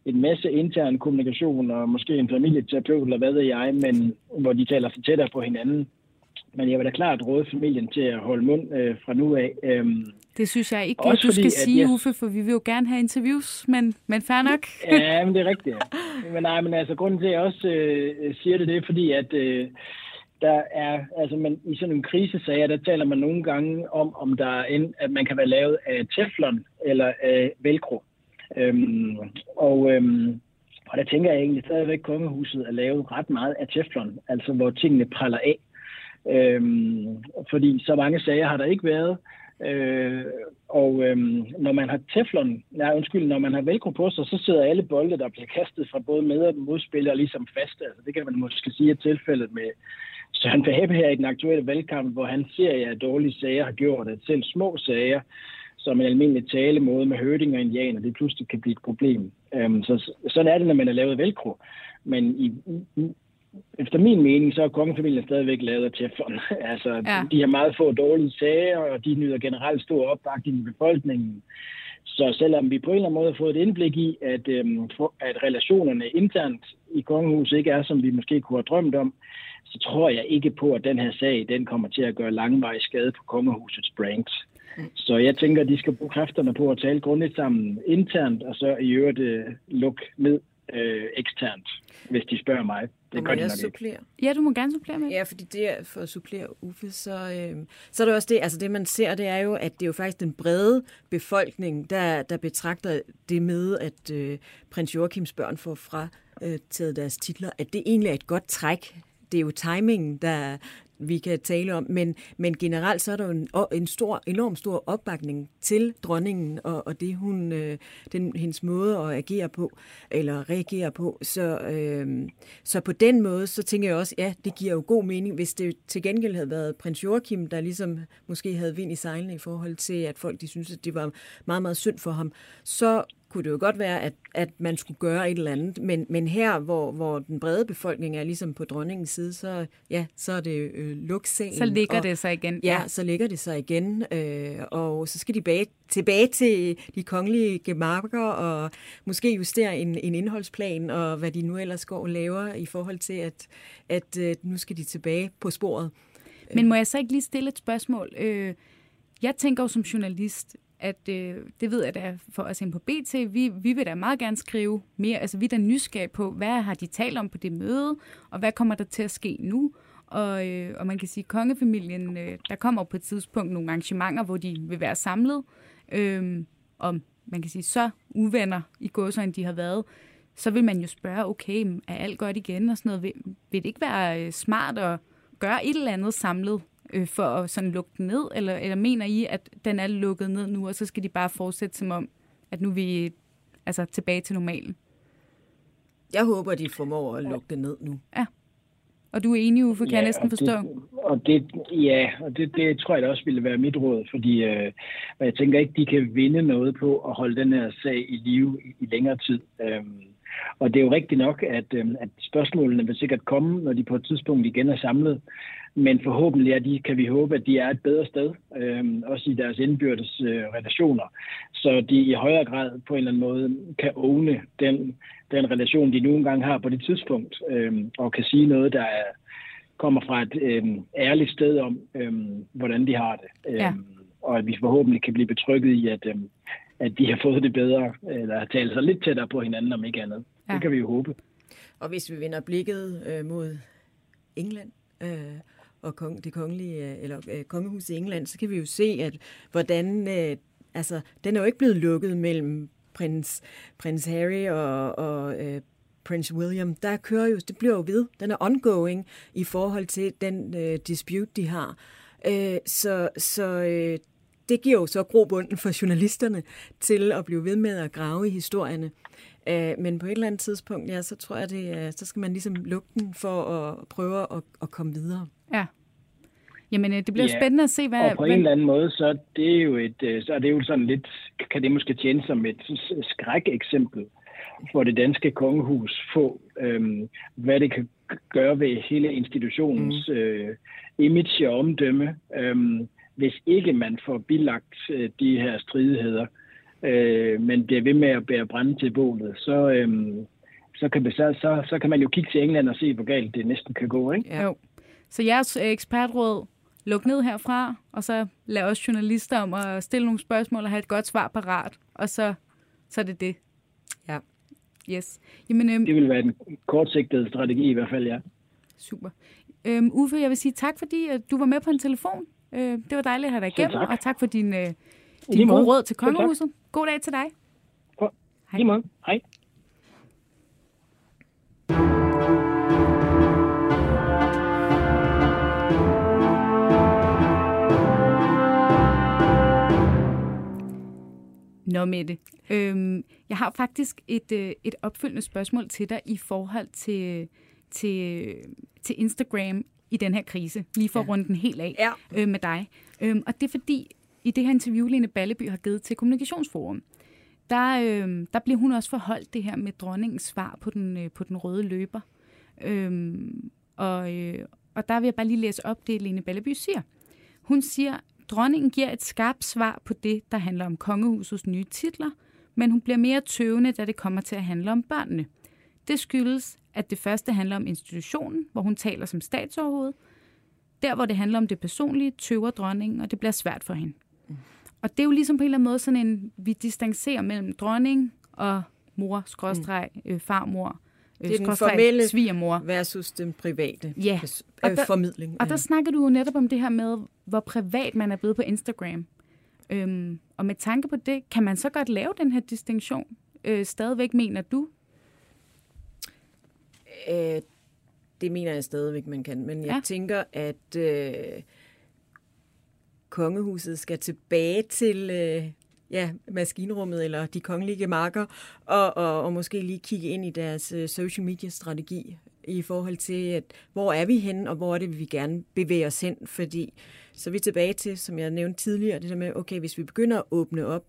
en masse intern kommunikation, og måske en familieterapeut, eller hvad ved jeg, men hvor de taler sig tættere på hinanden. Men jeg vil da klart råde familien til at holde mund øh, fra nu af. Øhm, det synes jeg ikke, Også du skal sige, jeg... Uffe, for vi vil jo gerne have interviews, men, men fair nok. ja, men det er rigtigt. Men nej, men altså, grunden til, at jeg også øh, siger det, det er fordi, at øh, der er, altså man, i sådan en krisesager, der taler man nogle gange om, om der er en, at man kan være lavet af teflon eller af velcro. Øhm, og, øhm, og der tænker jeg egentlig stadigvæk, at kongehuset er lavet ret meget af teflon, altså hvor tingene praller af. Øhm, fordi så mange sager har der ikke været. Øh, og øhm, når man har teflon, nej undskyld, når man har velcro på sig, så sidder alle bolde, der bliver kastet fra både med- og modspillere, ligesom fast. Altså, det kan man måske sige er tilfældet med Søren Pape her i den aktuelle valgkamp, hvor han ser, at dårlige sager har gjort, at selv små sager, som en almindelig talemåde med høvding og indianer, det pludselig kan blive et problem. Øhm, så sådan er det, når man har lavet velcro. Men i, efter min mening, så er kongefamilien stadigvæk lavet af teflon. altså, ja. de har meget få dårlige sager, og de nyder generelt stor opbakning i befolkningen. Så selvom vi på en eller anden måde har fået et indblik i, at, øhm, at relationerne internt i kongehuset ikke er, som vi måske kunne have drømt om, så tror jeg ikke på, at den her sag den kommer til at gøre langvarig skade på kongehusets brand. Så jeg tænker, at de skal bruge kræfterne på at tale grundigt sammen internt, og så i øvrigt øh, lukke ned øh, eksternt, hvis de spørger mig. Det gør de nok supplere? ikke. Ja, du må gerne supplere med. Ja, fordi det er for at supplere Uffe, så, øh, så er det også det, altså det man ser, det er jo, at det er jo faktisk den brede befolkning, der, der betragter det med, at øh, prins Joachims børn får fra øh, taget deres titler, at det egentlig er et godt træk. Det er jo timingen, der, vi kan tale om, men, men generelt så er der jo en, en stor, enorm stor opbakning til dronningen og, og det hun, øh, den, hendes måde at agere på, eller reagere på. Så, øh, så på den måde, så tænker jeg også, ja, det giver jo god mening, hvis det til gengæld havde været prins Joachim, der ligesom måske havde vind i sejlene i forhold til, at folk de synes, at det var meget, meget synd for ham, så kunne det jo godt være, at, at man skulle gøre et eller andet. Men, men her, hvor, hvor den brede befolkning er ligesom på dronningens side, så, ja, så er det øh, luksagen. Så ligger og, det sig igen. Ja, ja, så ligger det sig igen. Øh, og så skal de bag, tilbage til de kongelige gemarker og måske justere en, en indholdsplan og hvad de nu ellers går og laver i forhold til, at, at øh, nu skal de tilbage på sporet. Men må jeg så ikke lige stille et spørgsmål? Øh, jeg tænker jo som journalist, at øh, det ved jeg da for os ind på BT, vi, vi vil da meget gerne skrive mere, altså vi er da nysgerrige på, hvad har de talt om på det møde, og hvad kommer der til at ske nu? Og, øh, og man kan sige, at kongefamilien, øh, der kommer på et tidspunkt nogle arrangementer, hvor de vil være samlet, øh, og man kan sige, så uvenner i gåsøjne de har været, så vil man jo spørge, okay, er alt godt igen og sådan noget? Vil, vil det ikke være øh, smart at gøre et eller andet samlet øh, for at sådan lukke den ned? Eller, eller mener I, at den er lukket ned nu, og så skal de bare fortsætte som om, at nu er vi altså, tilbage til normalen? Jeg håber, de formår at lukke det ned nu. Ja. Og du er enig, Uffe, kan ja, jeg næsten forstå? Det, og det, ja, og det, det tror jeg da også ville være mit råd, fordi øh, jeg tænker ikke, de kan vinde noget på at holde den her sag i live i, i længere tid. Øhm, og det er jo rigtigt nok, at, øh, at spørgsmålene vil sikkert komme, når de på et tidspunkt igen er samlet. Men forhåbentlig er de, kan vi håbe, at de er et bedre sted, øh, også i deres indbyrdes øh, relationer, så de i højere grad på en eller anden måde kan åne den, den relation, de nogle gange har på det tidspunkt, øh, og kan sige noget, der er, kommer fra et øh, ærligt sted om, øh, hvordan de har det. Øh, ja. Og at vi forhåbentlig kan blive betrykket i, at, øh, at de har fået det bedre, eller har talt sig lidt tættere på hinanden, om ikke andet. Ja. Det kan vi jo håbe. Og hvis vi vender blikket øh, mod England, øh, og kong, det kongelige, øh, eller øh, kongehuset i England, så kan vi jo se, at hvordan, øh, altså, den er jo ikke blevet lukket mellem prins, prins Harry og, og øh, prins William. Der kører jo, det bliver jo ved, den er ongoing i forhold til den øh, dispute, de har. Øh, så så øh, det giver jo så grobunden for journalisterne til at blive ved med at grave i historierne. Øh, men på et eller andet tidspunkt, ja, så tror jeg, det, så skal man ligesom lukke den for at prøve at, at komme videre. Ja. Jamen, øh, det bliver ja, spændende at se, hvad... Og på en eller anden måde, så, det er jo et, øh, så er det jo sådan lidt, kan det måske tjene som et skræk-eksempel for det danske kongehus få, øhm, hvad det kan gøre ved hele institutionens mm. øh, image og omdømme, øhm, hvis ikke man får bilagt øh, de her stridigheder, øh, men bliver ved med at bære brænde til bålet, så, øhm, så, kan, så, så, så kan man jo kigge til England og se, hvor galt det næsten kan gå. Ikke? Ja. Så jeres ekspertråd, luk ned herfra, og så lad os journalister om at stille nogle spørgsmål og have et godt svar parat, og så, så er det det. Ja. Yes. Jamen, øhm, det vil være en kortsigtet strategi i hvert fald, ja. Super. Øhm, Uffe, jeg vil sige tak, fordi at du var med på en telefon. Øh, det var dejligt at have dig igennem, tak. og tak for din, øh, din gode råd til kongehuset. God dag til dig. Hej. Hej. Nå, Mette. Øhm, jeg har faktisk et, øh, et opfølgende spørgsmål til dig i forhold til, til, til Instagram i den her krise. Lige for ja. at runde den helt af ja. øh, med dig. Øhm, og det er fordi, i det her interview, Lene Balleby har givet til Kommunikationsforum, der, øh, der blev hun også forholdt det her med dronningens svar på den, øh, på den røde løber. Øhm, og, øh, og der vil jeg bare lige læse op det, Lene Balleby siger. Hun siger, Dronningen giver et skarpt svar på det, der handler om kongehusets nye titler, men hun bliver mere tøvende, da det kommer til at handle om børnene. Det skyldes, at det første handler om institutionen, hvor hun taler som statsoverhoved. Der, hvor det handler om det personlige, tøver dronningen, og det bliver svært for hende. Og det er jo ligesom på en eller anden måde sådan en, vi distancerer mellem dronning og mor, skråstreg, øh, farmor, det er den formelle svigermor. versus den private ja. og der, formidling. Og der snakker du jo netop om det her med, hvor privat man er blevet på Instagram. Øhm, og med tanke på det, kan man så godt lave den her distinktion? Øh, stadigvæk mener du? Øh, det mener jeg stadigvæk, man kan. Men jeg ja. tænker, at øh, kongehuset skal tilbage til øh, ja, maskinrummet eller de kongelige marker, og, og, og måske lige kigge ind i deres uh, social media strategi i forhold til, at hvor er vi henne, og hvor er det, vi gerne bevæger os hen, fordi så er vi tilbage til, som jeg nævnte tidligere, det der med, okay, hvis vi begynder at åbne op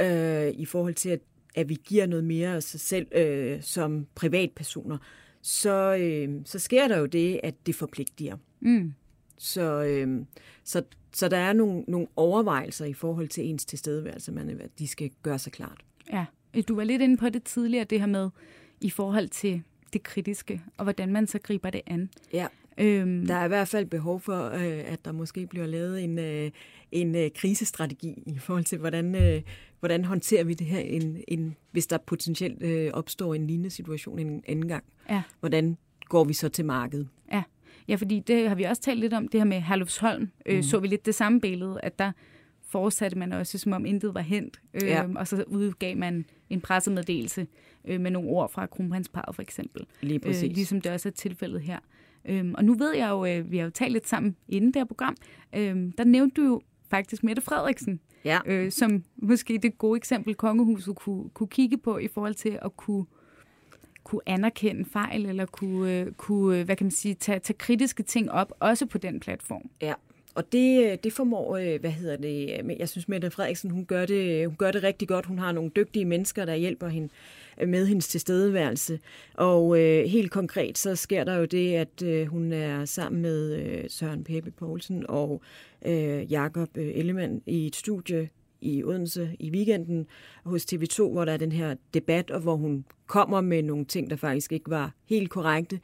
øh, i forhold til, at, at vi giver noget mere af sig selv øh, som privatpersoner, så, øh, så sker der jo det, at det forpligtiger. Mm. Så, øh, så så der er nogle, nogle overvejelser i forhold til ens tilstedeværelse, man, at de skal gøre sig klart. Ja, du var lidt inde på det tidligere, det her med i forhold til det kritiske, og hvordan man så griber det an. Ja. Øhm. Der er i hvert fald behov for, øh, at der måske bliver lavet en, øh, en øh, krisestrategi i forhold til, hvordan, øh, hvordan håndterer vi det her, en, en, hvis der potentielt øh, opstår en lignende situation en anden gang. Ja. Hvordan går vi så til markedet? Ja. Ja, fordi det har vi også talt lidt om, det her med Herlufsholm. Øh, mm. Så vi lidt det samme billede, at der fortsatte man også, som om intet var hent. Øh, ja. Og så udgav man en pressemeddelelse øh, med nogle ord fra kronprinsparet for eksempel. Lige præcis. Øh, ligesom det også er tilfældet her. Øh, og nu ved jeg jo, øh, vi har jo talt lidt sammen inden det her program, øh, der nævnte du jo faktisk Mette Frederiksen, ja. øh, som måske det gode eksempel, kongehuset kunne, kunne kigge på i forhold til at kunne kunne anerkende fejl, eller kunne, øh, kunne øh, hvad kan man sige, tage, tage kritiske ting op, også på den platform. Ja, og det, øh, det formår, hvad hedder det, jeg synes, Mette Frederiksen, hun gør, det, hun gør det rigtig godt. Hun har nogle dygtige mennesker, der hjælper hende med hendes tilstedeværelse. Og øh, helt konkret, så sker der jo det, at øh, hun er sammen med øh, Søren Peppe Poulsen og øh, Jakob Ellemann i et studie i Odense i weekenden hos TV2, hvor der er den her debat, og hvor hun kommer med nogle ting, der faktisk ikke var helt korrekte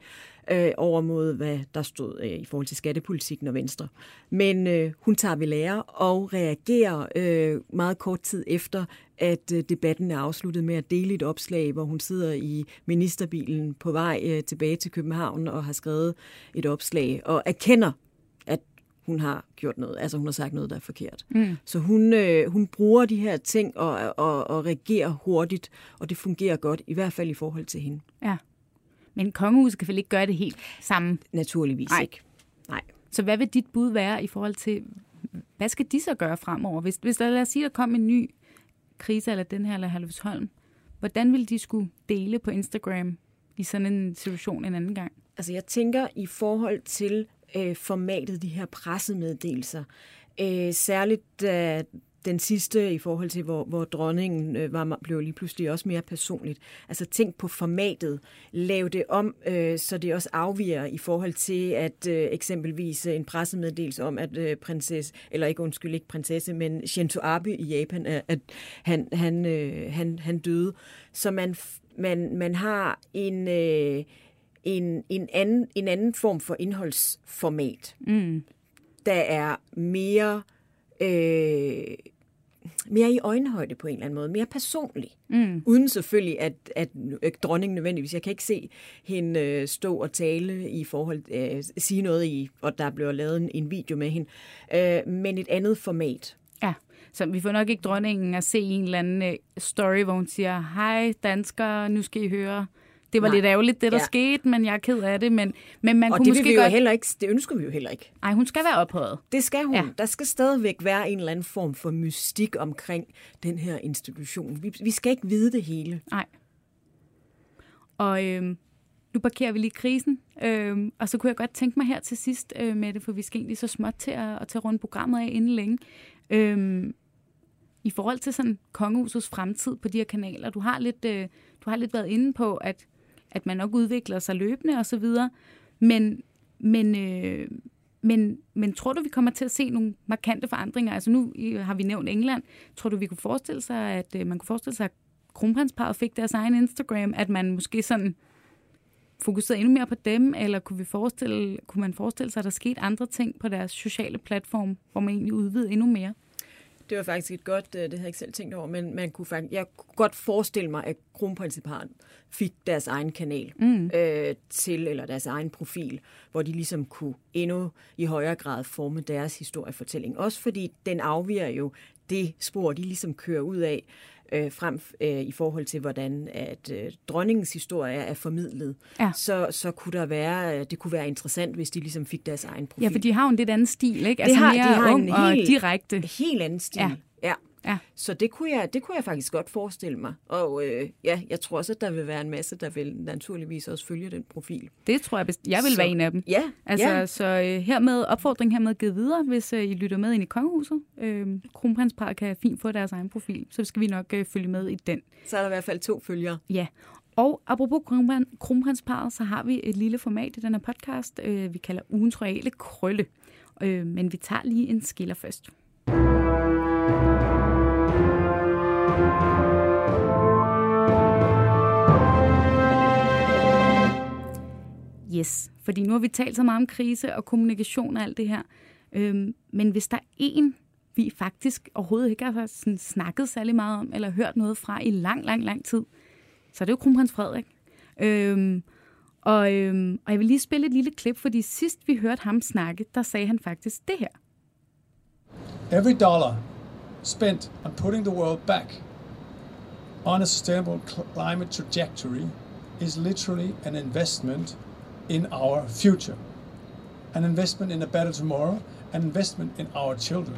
øh, over mod, hvad der stod øh, i forhold til skattepolitikken og Venstre. Men øh, hun tager ved lære og reagerer øh, meget kort tid efter, at øh, debatten er afsluttet med at dele et opslag, hvor hun sidder i ministerbilen på vej øh, tilbage til København og har skrevet et opslag og erkender, hun har gjort noget, altså hun har sagt noget, der er forkert. Mm. Så hun, øh, hun bruger de her ting og, og, og reagerer hurtigt, og det fungerer godt, i hvert fald i forhold til hende. Ja. Men kongehuset kan vel ikke gøre det helt sammen? Naturligvis Nej. ikke. Nej. Så hvad vil dit bud være i forhold til, hvad skal de så gøre fremover? Hvis, hvis der, lad os sige, der kom en ny krise, eller den her, eller Halvsholm, hvordan vil de skulle dele på Instagram i sådan en situation en anden gang? Altså jeg tænker i forhold til øh, formatet, de her pressemeddelelser, øh, særligt da den sidste i forhold til, hvor, hvor dronningen øh, var, blev lige pludselig også mere personligt. Altså tænk på formatet. Lav det om, øh, så det også afviger i forhold til, at øh, eksempelvis en pressemeddelelse om, at øh, prinsesse, eller ikke undskyld, ikke prinsesse, men Shinzo Abe i Japan, at, at han, han, øh, han, han døde. Så man, man, man har en... Øh, en, en, anden, en anden form for indholdsformat, mm. der er mere øh, mere i øjenhøjde på en eller anden måde, mere personlig. Mm. Uden selvfølgelig, at, at, at dronningen nødvendigvis, jeg kan ikke se hende øh, stå og tale i forhold, øh, sige noget i, og der bliver lavet en, en video med hende, øh, men et andet format. Ja, så vi får nok ikke dronningen at se en eller anden øh, story, hvor hun siger, hej danskere, nu skal I høre det var Nej. lidt ærgerligt, det der ja. skete, men jeg er ked af det. Men, men man og kunne det måske vi godt... jo heller ikke, det ønsker vi jo heller ikke. Nej, hun skal være ophøjet. Det skal hun. Ja. Der skal stadigvæk være en eller anden form for mystik omkring den her institution. Vi, vi skal ikke vide det hele. Nej. Og øhm, nu parkerer vi lige krisen, øhm, og så kunne jeg godt tænke mig her til sidst, øh, med det, for vi skal egentlig så småt til at, at tage rundt programmet af inden længe. Øhm, I forhold til sådan kongehusets fremtid på de her kanaler, du har lidt, øh, du har lidt været inde på, at at man nok udvikler sig løbende og så videre. Men, men, øh, men, men tror du, vi kommer til at se nogle markante forandringer? Altså nu har vi nævnt England. Tror du, vi kunne forestille sig, at øh, man kunne forestille sig, at kronprinsparet fik deres egen Instagram, at man måske sådan fokuserede endnu mere på dem, eller kunne, vi forestille, kunne man forestille sig, at der skete andre ting på deres sociale platform, hvor man egentlig udvidede endnu mere? Det var faktisk et godt, øh, det havde jeg ikke selv tænkt over, men man kunne faktisk, jeg kunne godt forestille mig, at kronprinsiparen fik deres egen kanal mm. øh, til, eller deres egen profil, hvor de ligesom kunne endnu i højere grad forme deres historiefortælling. Også fordi den afviger jo det spor, de ligesom kører ud af, øh, frem øh, i forhold til, hvordan at øh, dronningens historie er formidlet, ja. så, så kunne der være, øh, det kunne være interessant, hvis de ligesom fik deres egen profil. Ja, for de har jo en lidt anden stil, ikke? Altså det har, mere de har ung en og helt, direkte. helt anden stil. Ja. ja. Ja. Så det kunne, jeg, det kunne jeg faktisk godt forestille mig. Og øh, ja, jeg tror også, at der vil være en masse, der vil naturligvis også følge den profil. Det tror jeg, jeg vil så, være en af dem. Ja. Altså, ja. Så øh, hermed, opfordring hermed givet videre, hvis øh, I lytter med ind i kongehuset. Øh, Kronprinsparet kan fint få deres egen profil, så skal vi nok øh, følge med i den. Så er der i hvert fald to følgere. Ja. Og apropos kronprinsparet, så har vi et lille format i den her podcast, øh, vi kalder ugens royale krølle. Øh, men vi tager lige en skiller først. Yes, fordi nu har vi talt så meget om krise og kommunikation og alt det her. Øhm, men hvis der er en, vi faktisk overhovedet ikke har sådan snakket særlig meget om, eller hørt noget fra i lang, lang, lang tid, så er det jo kronprins Frederik. Øhm, og, øhm, og jeg vil lige spille et lille klip, fordi sidst vi hørte ham snakke, der sagde han faktisk det her. Every dollar spent on putting the world back on a sustainable climate trajectory is literally an investment in our future, an investment in a better tomorrow, an investment in our children.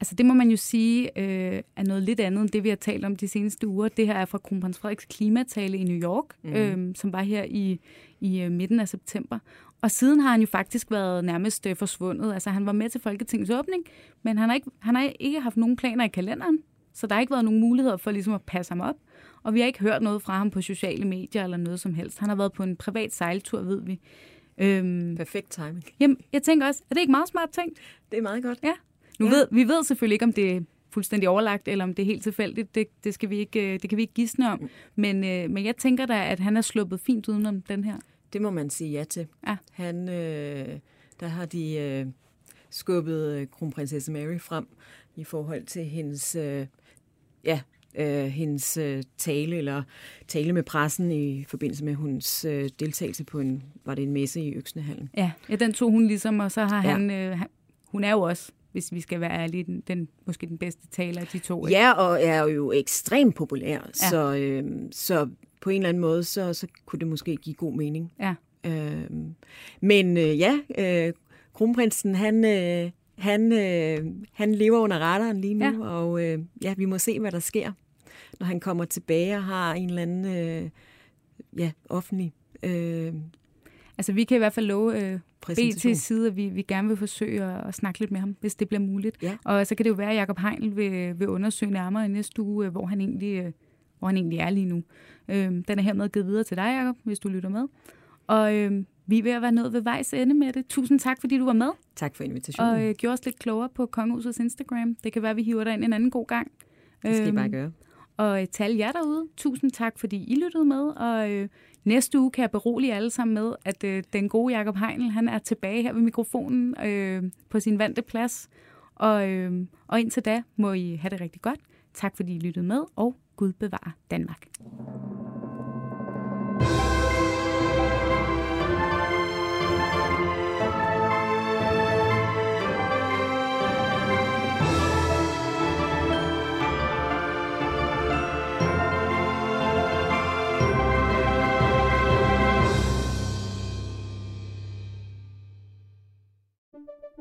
Altså det må man jo sige øh, er noget lidt andet end det, vi har talt om de seneste uger. Det her er fra kronprins Frederiks klimatale i New York, mm. øh, som var her i, i øh, midten af september. og siden har han jo faktisk været nærmest øh, forsvundet. Altså han var med til Folketingets åbning, men han har, ikke, han har ikke haft nogen planer i kalenderen, så der har ikke været nogen muligheder for ligesom at passe ham op. Og vi har ikke hørt noget fra ham på sociale medier eller noget som helst. Han har været på en privat sejltur, ved vi. Øhm, Perfekt timing. Jamen, jeg tænker også, er det ikke meget smart tænkt? Det er meget godt. Ja. Nu ja. ved, vi ved selvfølgelig ikke, om det er fuldstændig overlagt, eller om det er helt tilfældigt. Det, det, skal vi ikke, det kan vi ikke gisne om. Men, øh, men jeg tænker da, at han er sluppet fint udenom den her. Det må man sige ja til. Ja. Han, øh, der har de øh, skubbet øh, kronprinsesse Mary frem i forhold til hendes, øh, ja, øh, hendes øh, tale eller tale med pressen i forbindelse med hendes øh, deltagelse på en, var det en messe i Øksnehallen. Ja, ja den tog hun ligesom, og så har ja. han, øh, hun er jo også hvis vi skal være ærlige, den, den, måske den bedste taler af de to. Ikke? Ja, og er jo ekstremt populær, ja. så, øh, så på en eller anden måde, så, så kunne det måske give god mening. Ja. Øh, men øh, ja, øh, kronprinsen, han, øh, han, øh, han lever under radaren lige nu, ja. og øh, ja, vi må se, hvad der sker, når han kommer tilbage og har en eller anden øh, ja, offentlig... Øh, altså, vi kan i hvert fald love øh, BT's side, at vi, vi gerne vil forsøge at, at snakke lidt med ham, hvis det bliver muligt. Ja. Og så kan det jo være, at Jacob Heinl vil, vil undersøge nærmere i næste uge, hvor han egentlig, øh, hvor han egentlig er lige nu. Øh, den er hermed givet videre til dig, Jacob, hvis du lytter med. Og øh, vi er ved at være nået ved vejs ende med det. Tusind tak, fordi du var med. Tak for invitationen. Og øh, gjorde os lidt klogere på Kongehusets Instagram. Det kan være, vi hiver dig ind en anden god gang. Det skal øhm, I bare gøre. Og øh, tal jer derude. Tusind tak, fordi I lyttede med. Og øh, næste uge kan jeg berolige alle sammen med, at øh, den gode Jakob Heinl, han er tilbage her ved mikrofonen øh, på sin vante plads. Og, øh, og indtil da må I have det rigtig godt. Tak fordi I lyttede med, og Gud bevare Danmark.